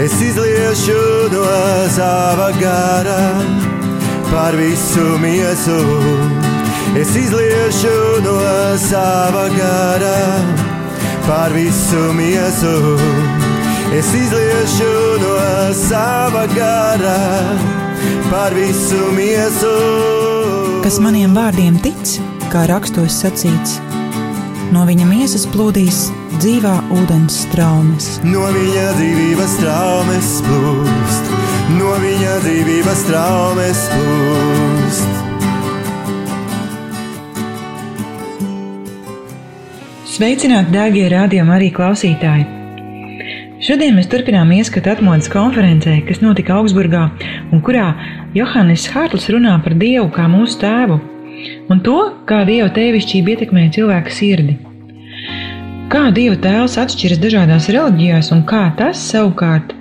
Es izliešu no sava gara par visu miesu. Es izliešu no sava gara par visu miesu. Es izliešu no sava gara par visu miesu. Kas maniem vārdiem tic, kā rakstos sacīts, no viņa miesas plūdīs dzīvā ūdens straumes. No viņa dzīvības traumas plūst, no viņa dzīvības traumas plūst. Sveicināti, dārgie rādījumi, arī klausītāji! Šodien mēs turpinām ieskatu atmodas konferencē, kas notika Augsburgā un kurā Johannes Hārtls runā par Dievu kā mūsu tēvu un to, kā Dieva tēvišķība ietekmē cilvēka sirdi. Kā Dieva tēls atšķiras dažādās reliģijās un kā tas savukārt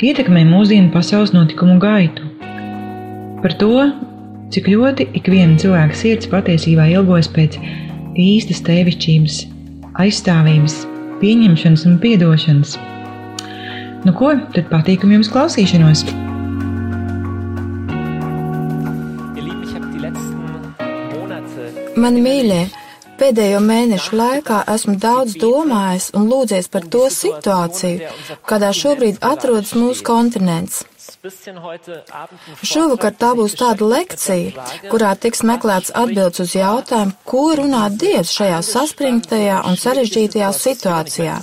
ietekmē mūsdienu pasaules notikumu gaitu. Par to, cik ļoti ikviena cilvēka sirds patiesībā ilgojas pēc īstas tēvišķības, aizstāvības, pieņemšanas un piedošanas. Nu ko, tad patīkam jums klausīšanos! Mani mīļie, pēdējo mēnešu laikā esmu daudz domājis un lūdzies par to situāciju, kādā šobrīd atrodas mūsu kontinents. Šovakar tā būs tāda lekcija, kurā tiks meklēts atbildes uz jautājumu, ko runā Dievs šajā saspringtajā un sarežģītajā situācijā.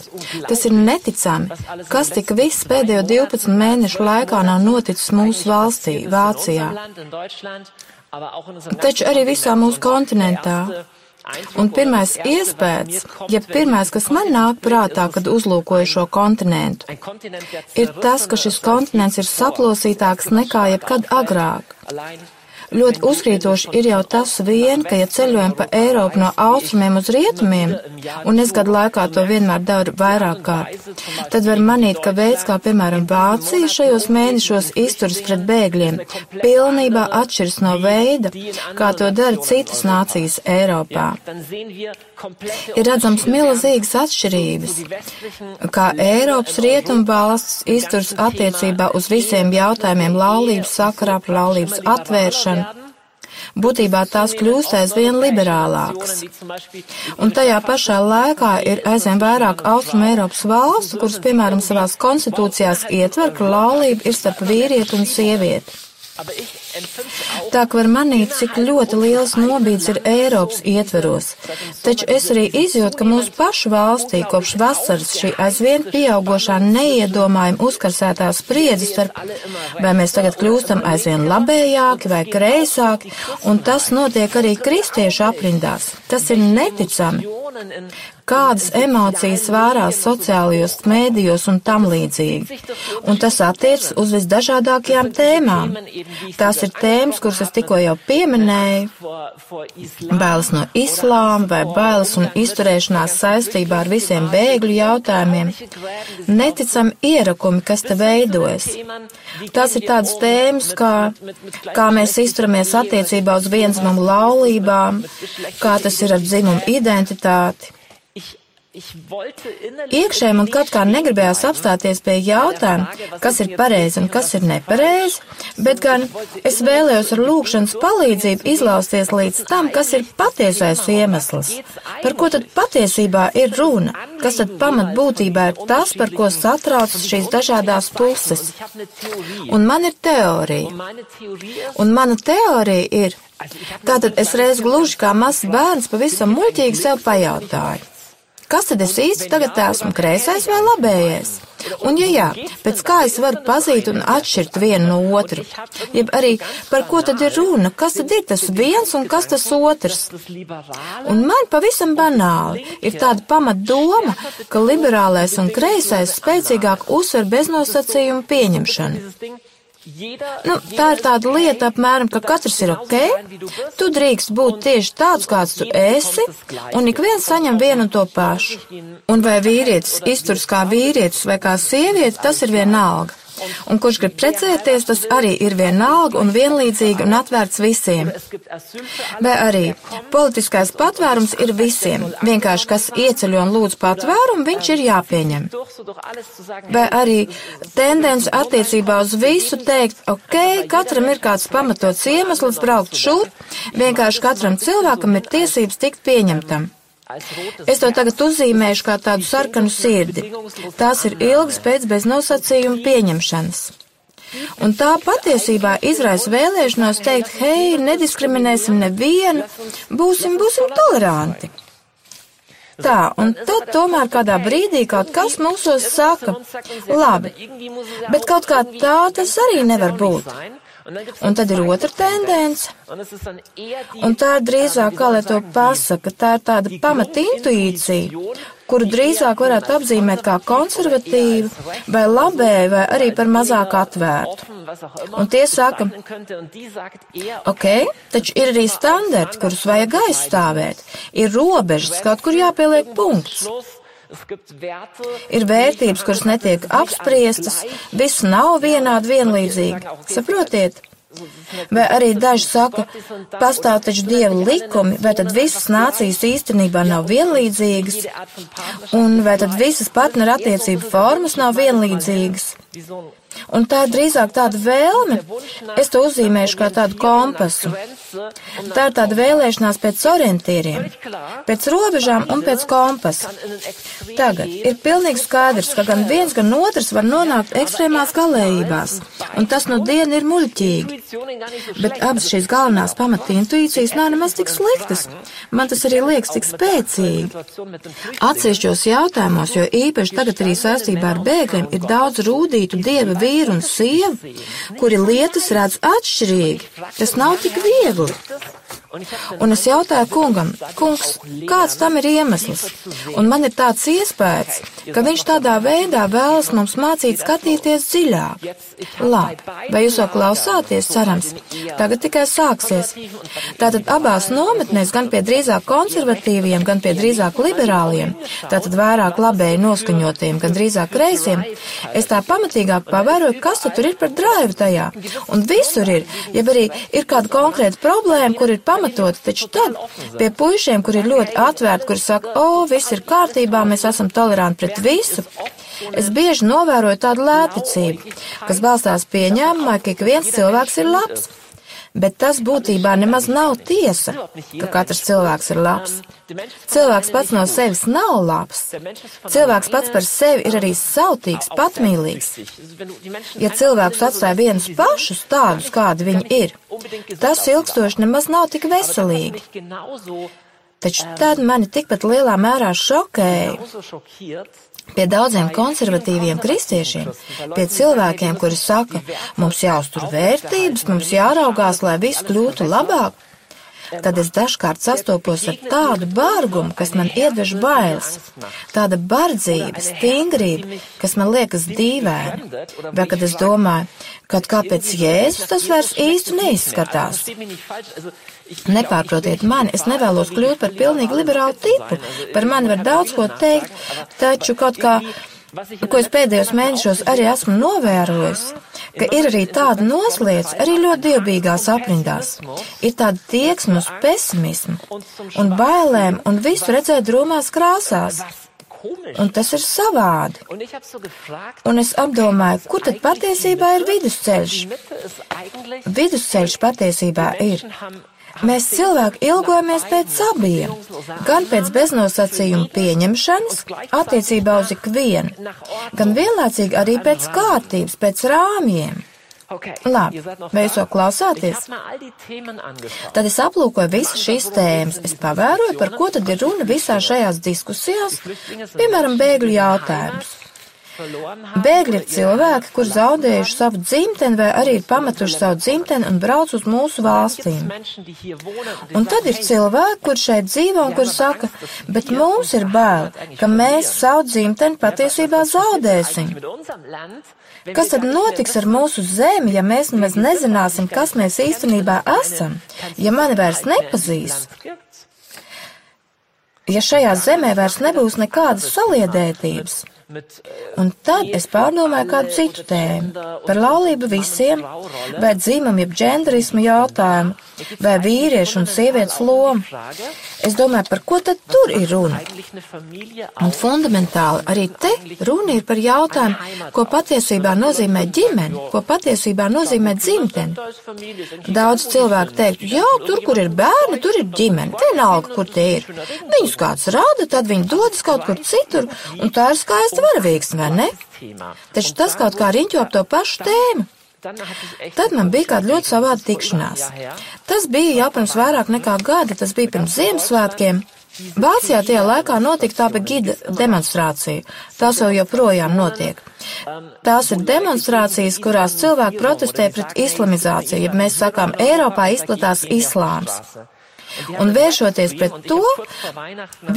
Tas ir neticami, kas tik viss pēdējo 12 mēnešu laikā nav noticis mūsu valstī, Vācijā. Taču arī visā mūsu kontinentā. Un pirmais iespējas, ja pirmais, kas man nāk prātā, kad uzlūkoju šo kontinentu, ir tas, ka šis kontinents ir saplosītāks nekā jebkad agrāk. Ļoti uzkrītoši ir jau tas vien, ka, ja ceļojam pa Eiropu no austrumiem uz rietumiem, un es gadu laikā to vienmēr daru vairāk kārt, tad var manīt, ka veids, kā piemēram Vācija šajos mēnešos izturas pret bēgļiem, pilnībā atšķiras no veida, kā to dara citas nācijas Eiropā. Ir redzams milzīgas atšķirības, kā Eiropas rietumu valsts izturas attiecībā uz visiem jautājumiem laulības sakarā par laulības atvēršanu, būtībā tās kļūst aizvien liberālākas. Un tajā pašā laikā ir aizvien vairāk Austrum Eiropas valstu, kuras, piemēram, savās konstitūcijās ietver, ka laulība ir starp vīrieti un sievieti. Tā ka var manīt, cik ļoti liels nobīds ir Eiropas ietveros, taču es arī izjūtu, ka mūsu pašu valstī kopš vasaras šī aizvien pieaugošā neiedomājuma uzkarsētā spriedze starp, vai mēs tagad kļūstam aizvien labējāki vai kreisāki, un tas notiek arī kristiešu aprindās. Tas ir neticami kādas emocijas vērās sociālajos mēdījos un tam līdzīgi. Un tas attiecas uz visdažādākajām tēmām. Tās ir tēmas, kuras es tikko jau pieminēju. Bailes no islāma vai bailes un izturēšanās saistībā ar visiem bēgļu jautājumiem. Neticami ierakumi, kas te veidojas. Tās ir tādas tēmas, kā, kā mēs izturamies attiecībā uz viensmumu laulībām, kā tas ir ar dzimumu identitāti. Iekšēji man kaut kā negribējās apstāties pie jautājuma, kas ir pareizi un kas ir nepareizi, bet gan es vēlējos ar lūkšanas palīdzību izlausties līdz tam, kas ir patiesais iemesls. Par ko tad patiesībā ir runa? Kas tad pamat būtībā ir tas, par ko satraucas šīs dažādās puses? Un man ir teorija. Un mana teorija ir, tātad es reiz gluži kā mazs bērns pavisam muļķīgi sev pajautāju. Kas tad es īsti tagad esmu, kreisais vai labējais? Un, ja jā, pēc kā es varu pazīt un atšķirt vienu no otru? Jeb arī par ko tad ir runa? Kas tad ir tas viens un kas tas otrs? Un man pavisam banāli ir tāda pamat doma, ka liberālais un kreisais spēcīgāk uzsver beznosacījumu pieņemšanu. Nu, tā ir tāda lieta apmēram, ka katrs ir ok, tu drīkst būt tieši tāds, kāds tu esi, un ik viens saņem vienu un to pašu. Un vai vīrietis izturs kā vīrietis vai kā sieviete, tas ir vienalga. Un kurš grib precēties, tas arī ir vienalga un vienlīdzīgi un atvērts visiem. Vai arī politiskais patvērums ir visiem. Vienkārši, kas ieceļo un lūdz patvērumu, viņš ir jāpieņem. Vai arī tendence attiecībā uz visu teikt, ok, katram ir kāds pamatots iemesls braukt šur, vienkārši katram cilvēkam ir tiesības tikt pieņemtam. Es to tagad uzzīmēšu kā tādu sarkanu sirdi. Tās ir ilgas pēc beznosacījuma pieņemšanas. Un tā patiesībā izraisa vēlēšanos teikt, hei, nediskriminēsim nevienu, būsim, būsim toleranti. Tā, un tad tomēr kādā brīdī kaut kas mūsos saka, labi, bet kaut kā tā tas arī nevar būt. Un tad ir otra tendence. Un tā ir drīzāk, kā lai to pasaka, tā ir tāda pamata intuīcija, kuru drīzāk varētu apzīmēt kā konservatīvu, vai labēju, vai arī par mazāk atvērtu. Un tie saka, ok, taču ir arī standarti, kurus vajag aizstāvēt. Ir robežas, kaut kur jāpieliek punkts. Ir vērtības, kuras netiek apspriestas, viss nav vienādi vienlīdzīgi. Saprotiet? Vai arī daži saka, pastāv taču dieva likumi, vai tad visas nācijas īstenībā nav vienlīdzīgas, un vai tad visas partnerattiecību formas nav vienlīdzīgas. Un tā ir drīzāk tāda vēlme, es to uzzīmēšu kā tādu kompasu. Tā ir tāda vēlēšanās pēc orientieriem, pēc robežām un pēc kompasa. Tagad ir pilnīgi skaidrs, ka gan viens, gan otrs var nonākt ekstrēmās galējībās, un tas no diena ir muļķīgi. Bet abas šīs galvenās pamata intuīcijas nav nemaz tik sliktas. Man tas arī liekas tik spēcīgi. Atsevišķos jautājumos, jo īpaši tagad arī saistībā ar bēgļiem, ir daudz rūdītu dieva vīru un sievu, kuri lietas redz atšķirīgi. Tas nav tik viegli. Un es jautāju kungam, kungs, kāds tam ir iemesls? Un man ir tāds iespējas, ka viņš tādā veidā vēlas mums mācīt skatīties dziļāk. Labi, vai jūs vēl klausāties, cerams? Tagad tikai sāksies. Tātad abās nometnēs, gan pie drīzāk konservatīviem, gan pie drīzāk liberāliem, tātad vairāk labēji noskaņotiem, gan drīzāk kreisiem, es tā pamatīgāk pavēroju, kas tur ir par drāju tajā. Un visur ir, ja arī ir kāda konkrēta problēma, kur ir pamatīgi pamatoti, taču tad pie puišiem, kur ir ļoti atvērti, kuri saka, o, viss ir kārtībā, mēs esam toleranti pret visu, es bieži novēroju tādu lēticību, kas balstās pieņēmumā, ka ik viens cilvēks ir labs. Bet tas būtībā nemaz nav tiesa, ka katrs cilvēks ir labs. Cilvēks pats no sevis nav labs. Cilvēks pats par sevi ir arī sautīgs, patmīlīgs. Ja cilvēks atstāja vienus pašus tādus, kādi viņi ir, tas ilgstoši nemaz nav tik veselīgi. Taču tad mani tikpat lielā mērā šokēja Pie daudziem konservatīviem kristiešiem, pie cilvēkiem, kuri saka, mums jāuztur vērtības, mums jāraugās, lai viss kļūtu labāk, tad es dažkārt sastopos ar tādu bargumu, kas man iedvež bailes, tāda bardzība, stingrība, kas man liekas dīvaina, vai kad es domāju, kad kāpēc Jēzus tas vairs īsti neizskatās. Nepārprotiet mani, es nevēlos kļūt par pilnīgi liberālu tipu, par mani var daudz ko teikt, taču kaut kā ko es pēdējos mēnešos arī esmu novērojis, ka ir arī tāda noslēdz arī ļoti dievbijīgās aprindās. Ir tāda tieksme uz pesimismu un bailēm un visu redzēt drūmās krāsās. Un tas ir savādi. Un es apdomāju, kur tad patiesībā ir vidusceļš? Vidusceļš patiesībā ir Mēs cilvēki ilgojamies pēc abiem, gan pēc beznosacījuma pieņemšanas attiecībā uz ikvienu, gan vienlaicīgi arī pēc kārtības, pēc rāmjiem. Labi, vai jūs to klausāties? Tad es aplūkoju visas šīs tēmas. Es pavēroju, par ko tad ir runa visās šajās diskusijās, piemēram, bēgļu jautājums. Bēgļi ir cilvēki, kur zaudējuši savu dzimteni vai arī ir pametuši savu dzimteni un brauc uz mūsu valstīm. Un tad ir cilvēki, kur šeit dzīvo un kur saka, bet mums ir bail, ka mēs savu dzimteni patiesībā zaudēsim. Kas tad notiks ar mūsu zemi, ja mēs nemaz nezināsim, kas mēs īstenībā esam, ja mani vairs nepazīs? Ja šajā zemē vairs nebūs nekādas saliedētības, Un tad es pārdomāju kādu citu tēmu par laulību visiem, vai dzimumu, jeb dženderismu jautājumu, vai vīriešu un sievietes lomu. Es domāju, par ko tad tur ir runa? Un fundamentāli arī te runa ir par jautājumu, ko patiesībā nozīmē ģimene, ko patiesībā nozīmē dzimtene. Daudz cilvēku teiktu, jā, tur, kur ir bērni, tur ir ģimene, vienalga, kur tie ir. Viņus kāds rada, tad viņi dodas kaut kur citur, un tā ir skaista varavīksne, vai ne? Taču tas kaut kā riņķo ap to pašu tēmu. Tad man bija kāda ļoti savāda tikšanās. Tas bija jau pirms vairāk nekā gada, tas bija pirms Ziemassvētkiem. Vācijā tajā laikā notika tāda gida demonstrācija. Tās jau joprojām notiek. Tās ir demonstrācijas, kurās cilvēki protestē pret islamizāciju, ja mēs sakām, Eiropā izplatās islāms. Un vēršoties pret to,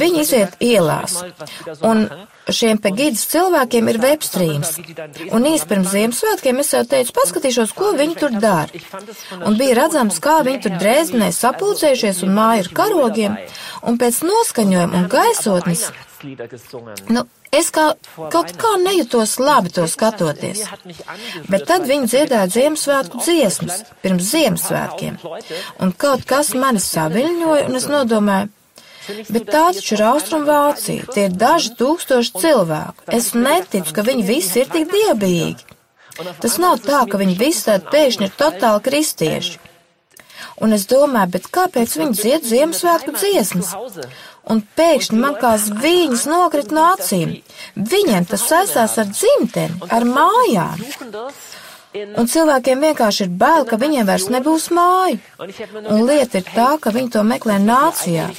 viņi iziet ielās. Un šiem pegīdas cilvēkiem ir webstrīms. Un īsti pirms Ziemassvētkiem es jau teicu, paskatīšos, ko viņi tur dara. Un bija redzams, kā viņi tur drēzmenē sapulcējušies un māja ar karogiem. Un pēc noskaņojuma un gaisotnes. Nu, Es kā, kaut kā nejūtos labi to skatoties, bet tad viņi dziedāja Ziemassvētku dziesmas pirms Ziemassvētkiem, un kaut kas mani saviļņoja, un es nodomāju, Bet tā taču ir Austrumvācija, tie ir daži tūkstoši cilvēku. Es neticu, ka viņi visi ir tik dievbijīgi. Tas nav tā, ka viņi visi tādi pēkšņi ir totāli kristieši. Un es domāju, bet kāpēc viņi dzied Ziemassvētku dziesmas? Un pēkšņi man kā zvīņas nokrit no acīm. Viņiem tas saistās ar dzimteni, ar mājām. Un cilvēkiem vienkārši ir bail, ka viņiem vairs nebūs māju. Un lieta ir tā, ka viņi to meklē nācijā.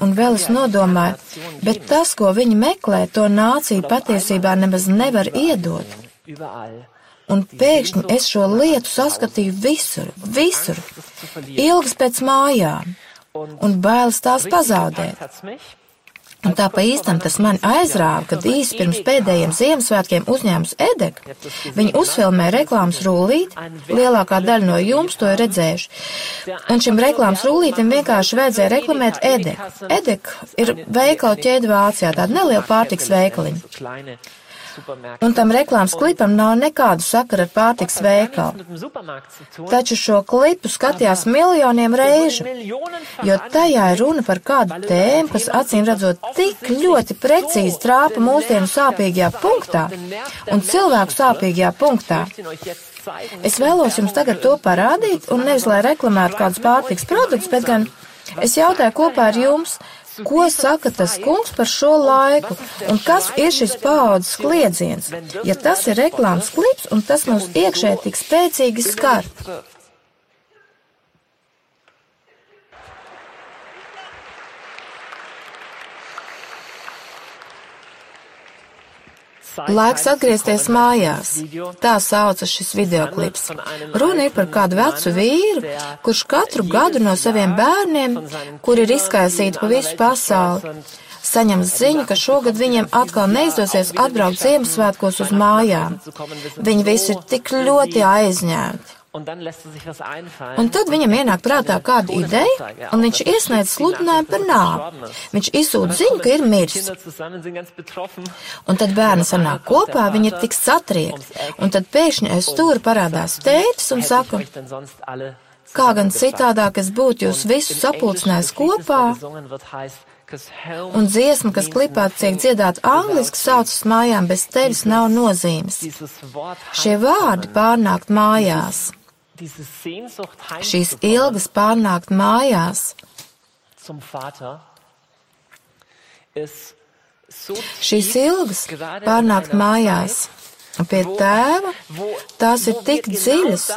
Un vēl es nodomāju, bet tas, ko viņi meklē, to nācija patiesībā nemaz nevar iedot. Un pēkšņi es šo lietu saskatīju visur, visur, ilgas pēc mājām un bailes tās pazaudēt. Un tā pa īstam tas mani aizrāva, kad īsi pirms pēdējiem Ziemassvētkiem uzņēmums Edek, viņi uzfilmē reklāmas rūlīti, lielākā daļa no jums to ir redzējuši. Un šim reklāmas rūlītim vienkārši vajadzēja reklamēt Edek. Edek ir veikalu ķēde Vācijā, tāda neliela pārtiks veikaliņa. Un tam reklāmas klipam nav nekādu sakara ar pārtiks veikalu. Taču šo klipu skatījās miljoniem reižu, jo tajā ir runa par kādu tēmu, kas acīm redzot tik ļoti precīzi trāpa mūsdienu sāpīgajā punktā un cilvēku sāpīgajā punktā. Es vēlos jums tagad to parādīt, un nevis lai reklamētu kādus pārtiks produktus, bet gan es jautāju kopā ar jums, Ko saka tas kungs par šo laiku un kas ir šis paaudzes kliedziens, ja tas ir reklāmas klips un tas mūs iekšē tik spēcīgi skar? Laiks atgriezties mājās. Tā saucas šis videoklips. Runa ir par kādu vecu vīru, kurš katru gadu no saviem bērniem, kuri ir izkaisīti pa visu pasauli, saņem ziņu, ka šogad viņiem atkal neizdosies atbraukt Ziemassvētkos uz mājām. Viņi visi ir tik ļoti aizņemti. Un tad viņam ienāk prātā kāda ideja, un viņš iesniedz sludinājumu par nāvi. Viņš izsūta ziņu, ka ir miris. Un tad bērni sanāk kopā, viņi ir tik satriekti, un tad pēkšņi aiz stūra parādās tētis un saka, kā gan citādāk es būtu jūs visus sapulcinājis kopā, Un dziesma, kas klipā tiek dziedāta angliski, saucas mājām bez tevis nav nozīmes. Šie vārdi pārnākt mājās. Šīs ilgas pārnākt mājās. Šīs ilgas pārnākt mājās pie tēva, tās ir tik dziļas,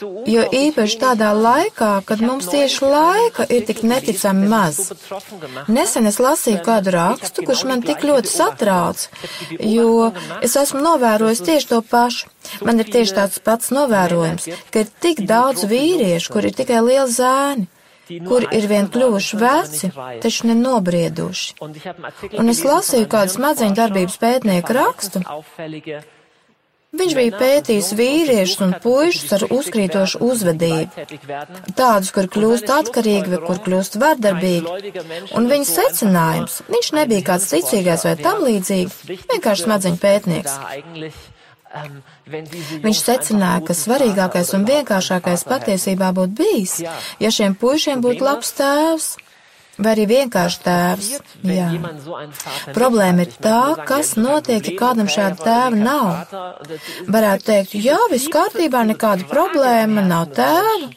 Jo īpaši tādā laikā, kad mums tieši laika ir tik neticami maz. Nesen es lasīju kādu rakstu, kurš man tik ļoti satrauc, jo es esmu novērojis tieši to pašu. Man ir tieši tāds pats novērojums, ka ir tik daudz vīriešu, kur ir tikai lieli zēni kuri ir vien kļuvuši veci, taču nenobrieduši. Un es lasīju kādu smadzeņu darbības pētnieku rakstu, Viņš bija pētījis vīriešus un puišus ar uzkrītošu uzvedību, tādus, kur kļūst atkarīgi vai kur kļūst vardarbīgi, un viņa secinājums, viņš nebija kāds ticīgais vai tam līdzīgi, vienkārši smadzeņu pētnieks. Viņš secināja, ka svarīgākais un vienkāršākais patiesībā būtu bijis, ja šiem puišiem būtu labs tēvs vai arī vienkārši tēvs. Jā. Problēma ir tā, kas notiek, ja kādam šāda tēva nav. Varētu teikt, jā, viss kārtībā, nekāda problēma, nav tēva.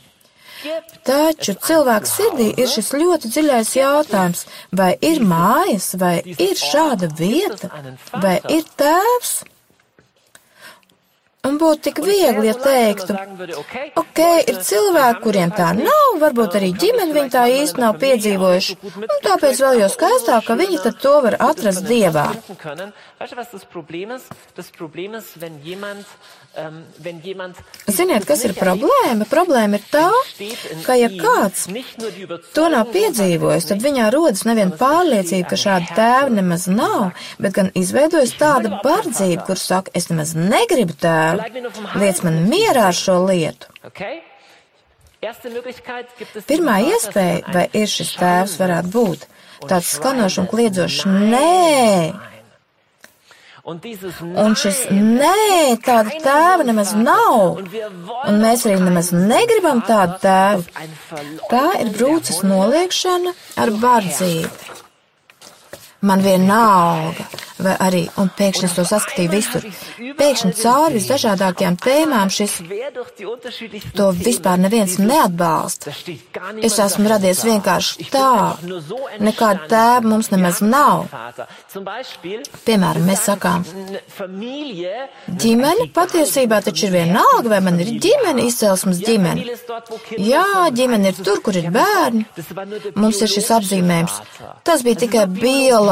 Taču cilvēks sirdī ir šis ļoti dziļais jautājums, vai ir mājas, vai ir šāda vieta, vai ir tēvs? Un būtu tik viegli, ja teiktu, ok, ir cilvēki, kuriem tā nav, varbūt arī ģimeni viņi tā īsti nav piedzīvojuši, un tāpēc vēl jau skaistāk, ka viņi tad to var atrast Dievā. Ziniet, kas ir problēma? Problēma ir tā, ka ja kāds to nav piedzīvojis, tad viņā rodas nevien pārliecība, ka šāda tēva nemaz nav, bet gan izveidojas tāda bardzība, kur saka, es nemaz negribu tēvu, liec man mierā ar šo lietu. Pirmā iespēja, vai ir šis tēvs, varētu būt tāds skanošs un kliedzošs nē. Un šis nē, tāda tēva nemaz nav, un mēs arī nemaz negribam tādu tēvu. Tā ir brūces noliekšana ar bardzību. Man vienalga, vai arī, un pēkšņi es to saskatīju visur, pēkšņi cauri visdažādākajām tēmām šis, to vispār neviens neatbalsta. Es esmu radies vienkārši tā, nekāda tēva mums nemaz nav. Piemēram, mēs sakām, ģimene patiesībā taču ir vienalga, vai man ir ģimene, izcelsmes ģimene. Jā, ģimene ir tur, kur ir bērni. Mums ir šis apzīmējums. Tas bija tikai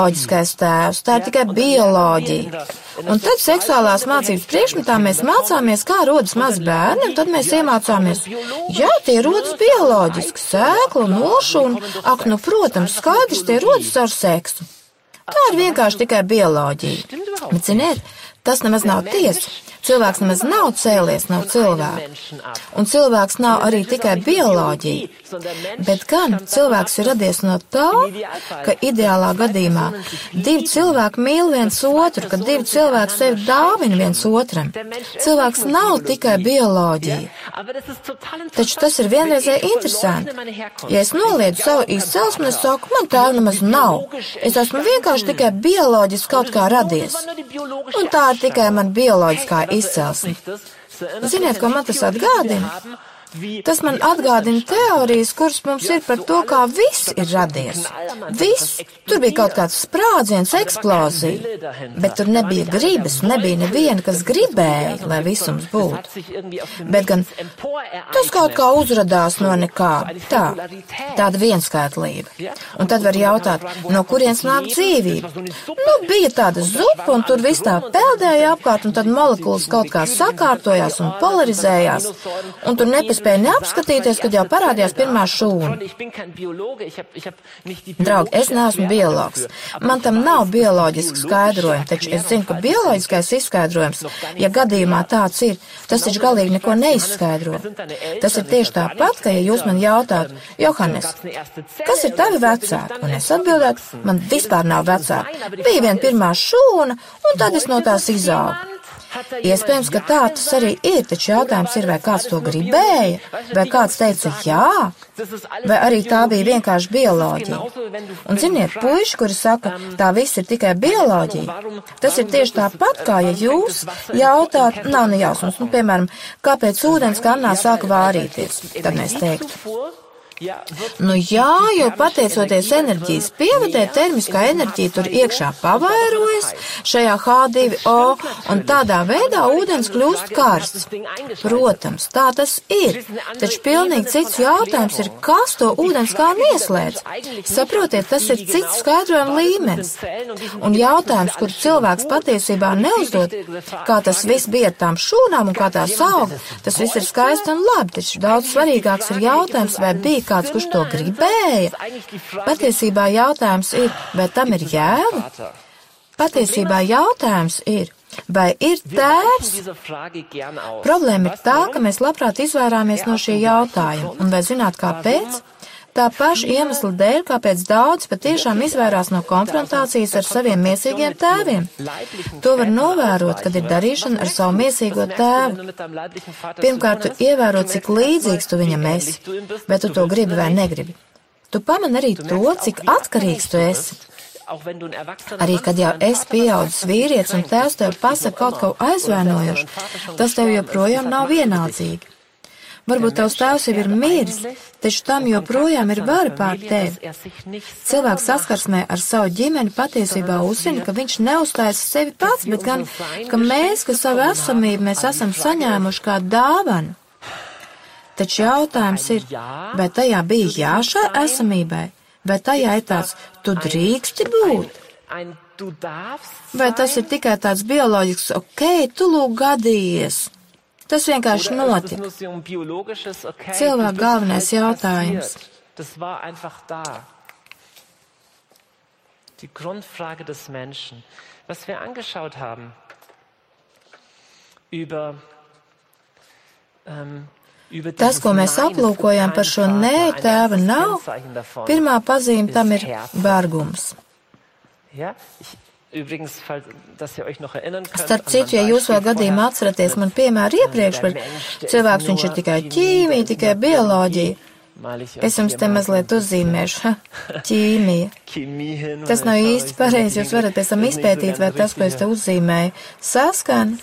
bioloģiskais tēvs, tā ir tikai bioloģija. Un tad seksuālās mācības priekšmetā mēs mācāmies, kā rodas maz bērni, un tad mēs iemācāmies, jā, tie rodas bioloģiski, sēklu, nošu, un, ak, nu, protams, skaidrs, tie rodas ar seksu. Tā ir vienkārši tikai bioloģija. Bet, ziniet, tas nemaz nav tiesa. Cilvēks nemaz nav cēlies no cilvēka. Un cilvēks nav arī tikai bioloģija, bet gan cilvēks ir radies no tā, ka ideālā gadījumā divi cilvēki mīl viens otru, ka divi cilvēki sevi dāvina viens otram. Cilvēks nav tikai bioloģija. Taču tas ir vienreizēji interesanti. Ja es noliedzu savu izcelsmi, es saku, man tā nemaz nav. Es esmu vienkārši tikai bioloģiski kaut kā radies. Un tā ir tikai man bioloģiskā izcelsmi. Ziniet, ko man tas atgādina? Tas man atgādina teorijas, kuras mums ir par to, kā viss ir radies. Viss. Tur bija kaut kāds sprādziens, eksplozija, bet tur nebija gribas, nebija neviena, kas gribēja, lai visums būtu. Bet gan tas kaut kā uzradās no nekā. Tā, tāda vienskaitlība. Un tad var jautāt, no kurienes nāk dzīvība? Nu, bija tāda zupa, un tur viss tā peldēja apkārt, un tad molekulas kaut kā sakārtojās un polarizējās, un tur nepēc nespēju neapskatīties, kad jau parādījās pirmā šūna. Draugi, es neesmu biologs. Man tam nav bioloģiski skaidrojumi, taču es zinu, ka bioloģiskais izskaidrojums, ja gadījumā tāds ir, tas taču galīgi neko neizskaidro. Tas ir tieši tāpat, ka ja jūs man jautājat, Johannes, kas ir tavi vecāki? Un es atbildētu, man vispār nav vecāki. Bija viena pirmā šūna, un tad es no tās izaugu. Iespējams, ka tā tas arī ir, taču jautājums ir, vai kāds to gribēja, vai kāds teica jā, vai arī tā bija vienkārši bioloģija. Un ziniet, puiši, kuri saka, tā viss ir tikai bioloģija, tas ir tieši tāpat, kā ja jūs jautāt, nav nejausmas, nu, piemēram, kāpēc ūdens kannā sāka vārīties, tad mēs teiktu. Nu jā, jo pateicoties enerģijas pievadē, termiskā enerģija tur iekšā pavairojas šajā H2O, un tādā veidā ūdens kļūst karsts. Protams, tā tas ir, taču pilnīgi cits jautājums ir, kas to ūdens kā ieslēdz. Saprotiet, tas ir cits skaidrojuma līmenis. Un jautājums, kur cilvēks patiesībā neuzdod, kā tas viss bija ar tām šūnām un kā tās aug, tas viss ir skaisti un labi, taču daudz svarīgāks ir jautājums, vai bija kāds, kurš to gribēja. Patiesībā jautājums ir, vai tam ir jēga? Patiesībā jautājums ir, Vai ir tēvs? Problēma ir tā, ka mēs labprāt izvairāmies no šī jautājuma, un vai zināt kāpēc? Tā paša iemesla dēļ, kāpēc daudz patiešām izvairās no konfrontācijas ar saviem miesīgiem tēviem. To var novērot, kad ir darīšana ar savu miesīgo tēvu. Pirmkārt, tu ievēro, cik līdzīgs tu viņam esi, bet tu to gribi vai negribi. Tu pamani arī to, cik atkarīgs tu esi. Arī, kad jau esi pieaudzis vīrietis un tēvs tev pasaka kaut ko aizvainojošu, tas tev joprojām nav vienaldzīgi. Varbūt tavs tēvs jau ir miris, taču tam joprojām ir vara pār tevi. Cilvēks saskarsmē ar savu ģimeni patiesībā uzzina, ka viņš neuzstājas sevi pats, bet gan, ka mēs, ka savu esamību mēs esam saņēmuši kā dāvanu. Taču jautājums ir, vai tajā bija jā šai esamībai? Vai tajā ir tāds, tu drīksti būt? Vai tas ir tikai tāds bioloģisks, ok, tu lūk gadījies? Tas vienkārši notika. Cilvēka galvenais jautājums. Die Grundfrage des Menschen, was wir angeschaut haben über ähm, Tas, ko mēs aplūkojam par šo nē, tēva nav, pirmā pazīme tam ir bargums. Starp citu, ja jūs vēl gadījumā atceraties man piemēru iepriekš par cilvēks, viņš ir tikai ķīmija, tikai bioloģija. Es jums te mazliet uzzīmēšu. Ķīmija. Tas nav īsti pareizi. Jūs varat pēc tam izpētīt, vai tas, ko es te uzzīmēju, saskan.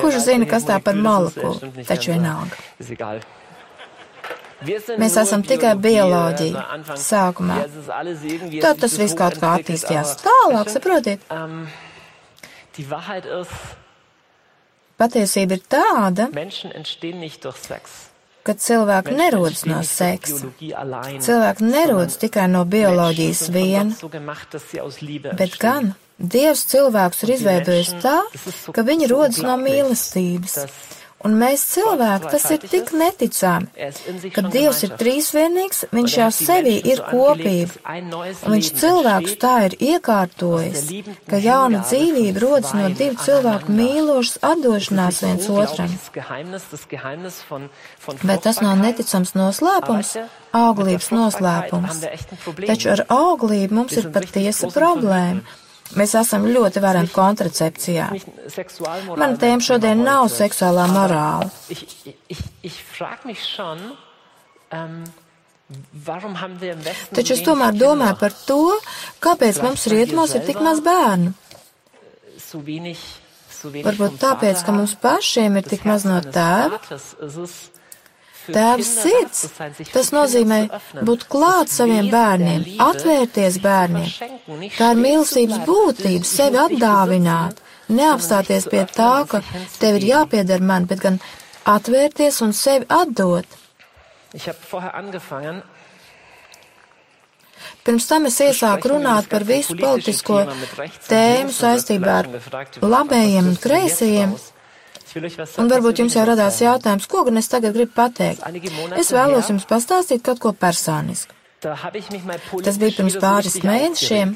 Kurš zina, kas tā par molekulu? Taču vienalga. Mēs esam tikai bioloģija sākumā. Tad tas viss kaut kā attīstījās tālāk, saprotiet? Patiesība ir tāda, ka cilvēki nerodas no seksa. Cilvēki nerodas tikai no bioloģijas vien, bet gan Dievs cilvēkus ir izveidojis tā, ka viņi rodas no mīlestības. Un mēs cilvēki, tas ir tik neticami, ka Dievs ir trīsvienīgs, viņš jau sevī ir kopība, un viņš cilvēkus tā ir iekārtojis, ka jauna dzīvība rodas no divu cilvēku mīlošas atdošanās viens otram. Bet tas nav neticams noslēpums, auglības noslēpums. Taču ar auglību mums ir patiesa problēma. Mēs esam ļoti vareni kontracepcijā. Man tēma šodien nav seksuālā morāla. Taču es tomēr domāju par to, kāpēc mums rietumos ir tik maz bērnu. Varbūt tāpēc, ka mums pašiem ir tik maz no tēva. Tēvs sirds, tas nozīmē būt klāt saviem bērniem, atvērties bērniem. Tā ir mīlestības būtība, sevi atdāvināt, neapstāties pie tā, ka tev ir jāpieder man, bet gan atvērties un sevi atdot. Pirms tam es iesāku runāt par visu politisko tēmu saistībā ar labējiem un kreisajiem. Un varbūt jums jau radās jautājums, ko gan es tagad gribu pateikt. Es vēlos jums pastāstīt kaut ko personisku. Tas bija pirms pāris mēnešiem.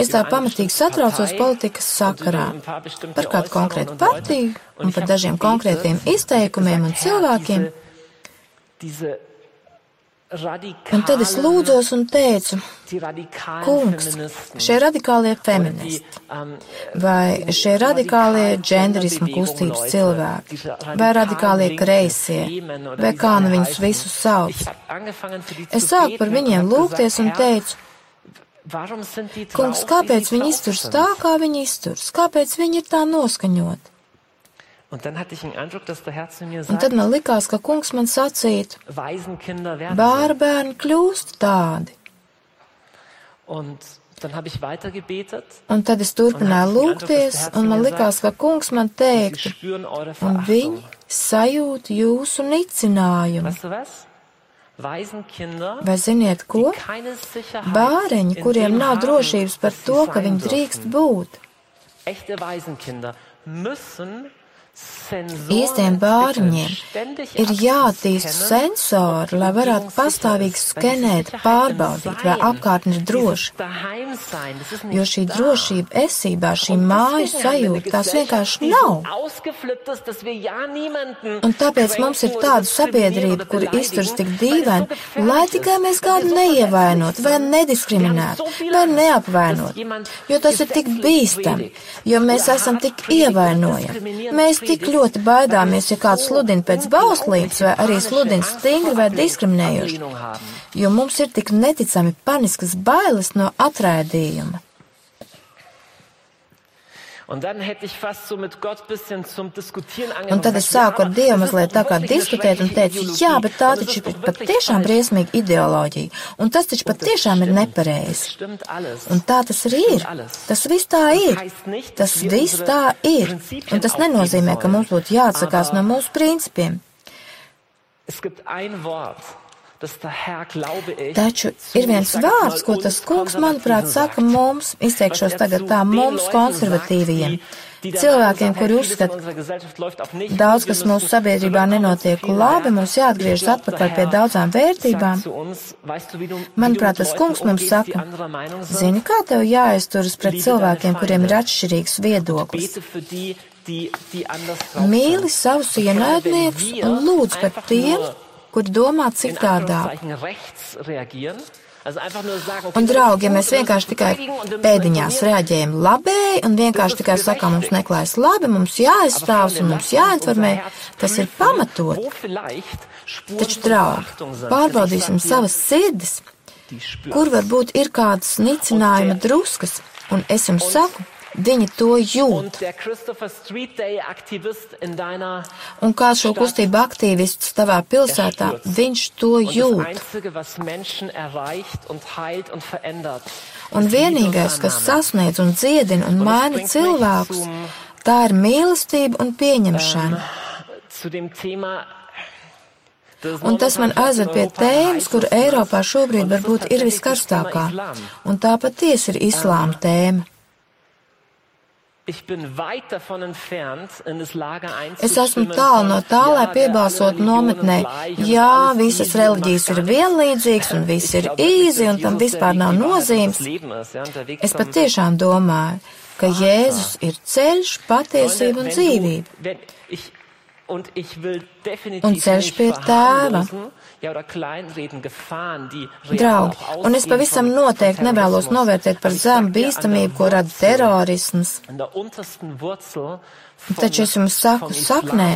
Es tā pamatīgi satraucos politikas sakarā par kādu konkrētu partiju un par dažiem konkrētiem izteikumiem un cilvēkiem. Un tad es lūdzos un teicu, kungs, šie radikālie feministi, vai šie radikālie dženderismu kustības cilvēki, vai radikālie kreisie, vai kā nu viņus visus sauc. Es sāku par viņiem lūgties un teicu, kungs, kāpēc viņi izturs tā, kā viņi izturs, kāpēc viņi ir tā noskaņoti? Un tad man likās, ka kungs man sacītu, bērni kļūst tādi. Un tad es turpināju lūgties, un man likās, ka kungs man teiktu, un viņi sajūt jūsu nicinājumu. Vai ziniet ko? Bāreņi, kuriem nav drošības par to, ka viņi drīkst būt Īstiem bērniem ir jātīst sensori, lai varētu pastāvīgi skenēt, pārbaudīt, vai apkārtne ir droša. Jo šī drošība esībā, šī māju sajūta, tās vienkārši nav. Un tāpēc mums ir tāda sabiedrība, kur izturs tik dīvaini, lai tikai mēs kādu neievainot, vai nediskriminētu, vai neapvainot. Jo tas ir tik bīstami, jo mēs esam tik ievainojami. Mēs tik ļoti baidāmies, ja kāds sludina pēc bauslības vai arī sludina stingri vai diskriminējoši, jo mums ir tik neticami paniskas bailes no atraidījuma. Un tad es sāku ar Dievu mazliet tā kā diskutēt un teicu, jā, bet tā taču ir patiešām briesmīga ideoloģija, un tas taču patiešām ir nepareizi. Un tā tas arī ir. Tas viss tā ir. Tas viss tā ir. Un tas nenozīmē, ka mums būtu jāatsakās no mūsu principiem. Taču ir viens vārds, ko tas kungs, manuprāt, saka mums, izteikšos tagad tā mums konservatīviem. Cilvēkiem, kuri uzskata, daudz kas mūsu sabiedrībā nenotiek labi, mums jāatgriežas atpakaļ pie daudzām vērtībām. Manuprāt, tas kungs mums saka, zini, kā tev jāizturas pret cilvēkiem, kuriem ir atšķirīgs viedoklis. Mīli savus ienaidniekus un lūdz par tiem, kuri domā citādāk. Un, draugi, ja mēs vienkārši tikai pēdiņās reaģējam labēji un vienkārši tikai sakām, mums neklājas labi, mums jāaizstāvs un mums jāinformē, tas ir pamatot. Taču, draugi, pārbaudīsim savas sirdis, kur varbūt ir kādas nicinājuma druskas, un es jums saku, Viņi to jūt. Un kā šo kustību aktīvists tavā pilsētā, viņš to jūt. Un vienīgais, kas sasniedz un dziedina un maina cilvēkus, tā ir mīlestība un pieņemšana. Un tas man aizved pie tēmas, kur Eiropā šobrīd varbūt ir viskarstākā, un tā patiesi ir islāma tēma. Es esmu tālu no tā, lai piebalsotu nometnē. Jā, visas reliģijas ir vienlīdzīgas un viss ir īzi un tam vispār nav nozīmes. Es patiešām domāju, ka Jēzus ir ceļš, patiesība un dzīvība. Un ceļš pie tēva. Draugi, un es pavisam noteikti nevēlos novērtēt par zemu bīstamību, ko rada terorisms. Taču es jums saku, saknē,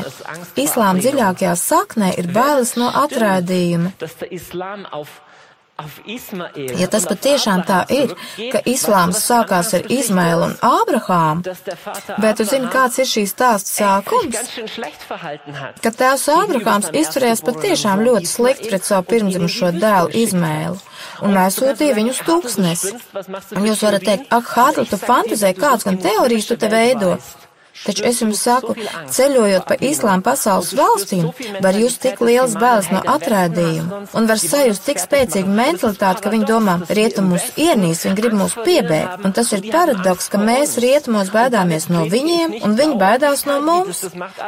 islāma dziļākajā saknē ir bailes no atraidījuma. Ja tas patiešām tā ir, ka islāms sākās ar Izmēlu un Ābrahāmu, bet tu zini, kāds ir šīs stāsts sākums? Ka tēvs Ābrahāms izturējās patiešām ļoti slikti pret savu pirmdzimušo dēlu Izmēlu un aizsūtīja viņu uz tūkstnesi. Un jūs varat teikt, ak, Hārta, tu fantazē, kāds gan teorijas tu te veido? Taču es jums saku, ceļojot pa islām pasaules valstīm, var just tik liels bailes no atrādījuma un var sajust tik spēcīgu mentalitāti, ka viņi domā, rietum mūs ienīs, viņi grib mūs piebēgt. Un tas ir paradoks, ka mēs rietumos baidāmies no viņiem un viņi baidās no mums.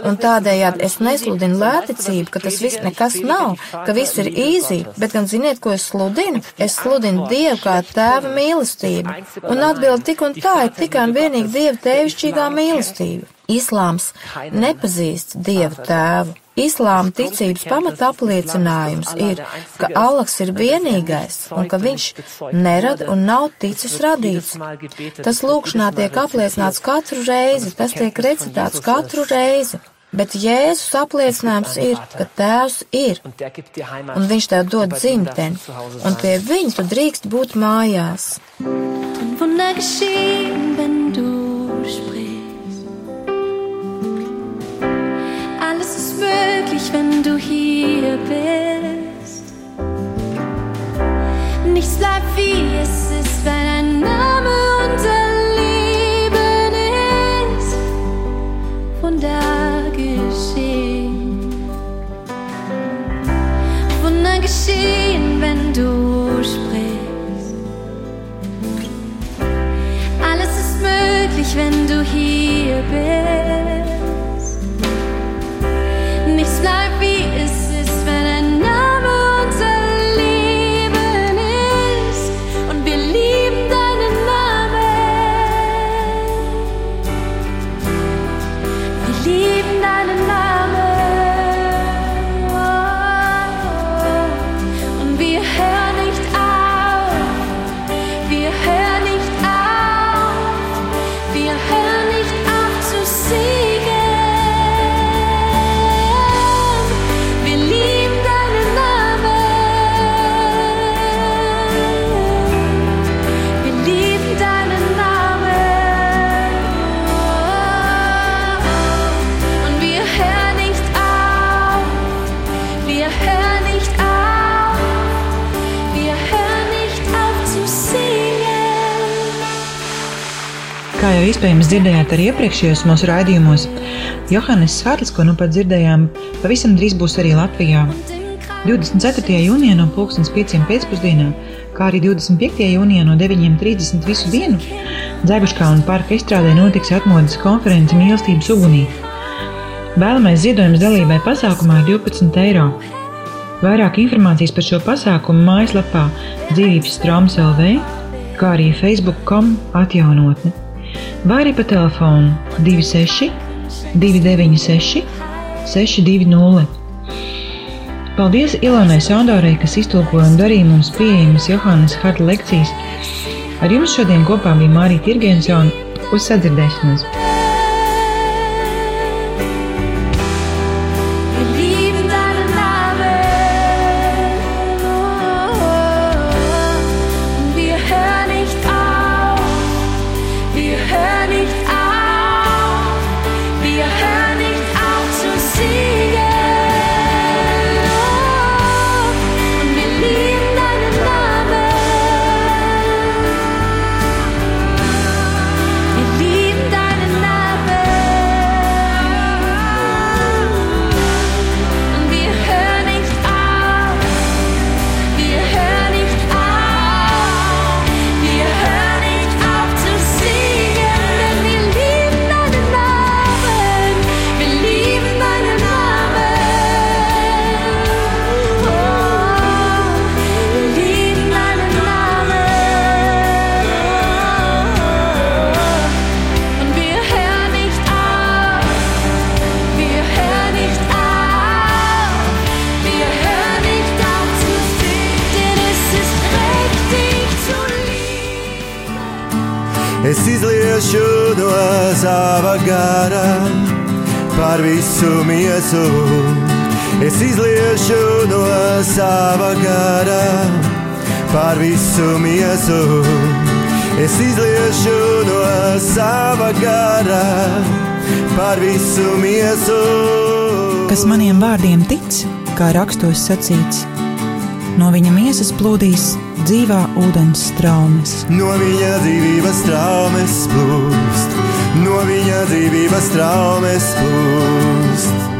Un tādējādi es nesludinu lēticību, ka tas viss nekas nav, ka viss ir īzī, bet gan ziniet, ko es sludinu? Es sludinu Dievu kā tēva mīlestību. Un atbildi tik un tā ir tikai un vienīgi Dieva tēvišķīgā mīlestība. Islāms nepazīst Dievu tēvu. Islāma ticības pamata apliecinājums ir, ka Allaks ir vienīgais un ka viņš nerada un nav ticis radīts. Tas lūkšanā tiek apliecināts katru reizi, tas tiek recitēts katru reizi. Bet Jēzus apliecinājums ir, ka Tēvs ir, un Viņš tev dod dzimteni, un pie Viņa tu drīkst būt mājās. Un Wunder geschehen, wenn du iespējams dzirdējāt arī iepriekšējos mūsu raidījumos, Johannes Hārlis, ko nu pat dzirdējām, pavisam drīz būs arī Latvijā. 24. jūnijā no 2005. pēcpusdienā, kā arī 25. jūnijā no 9.30 visu dienu, Dzēbuškā un parka izstrādē notiks atmodas konference mīlestības ugunī. Vēlamais ziedojums dalībai pasākumā ir 12 eiro. Vairāk informācijas par šo pasākumu mājaslapā dzīvības traumas LV, kā arī Facebook.com atjaunotne vai arī pa telefonu 26 296 620. Paldies Ilonai Sandorai, kas iztulkoja un darīja mums pieejamas Johannes Harta lekcijas. Ar jums šodien kopā bija Mārija Tirgensona uz sadzirdēšanos. Sava gara par visu miesu. Es izliešu no sava gara par visu miesu. Es izliešu no sava gara par visu miesu. Kas maniem vārdiem tic, kā rakstos sacīts, no viņa miesas plūdīs dzīvā ūdens traumas. No viņa dzīvības traumas plūst, no viņa dzīvības traumas plūst.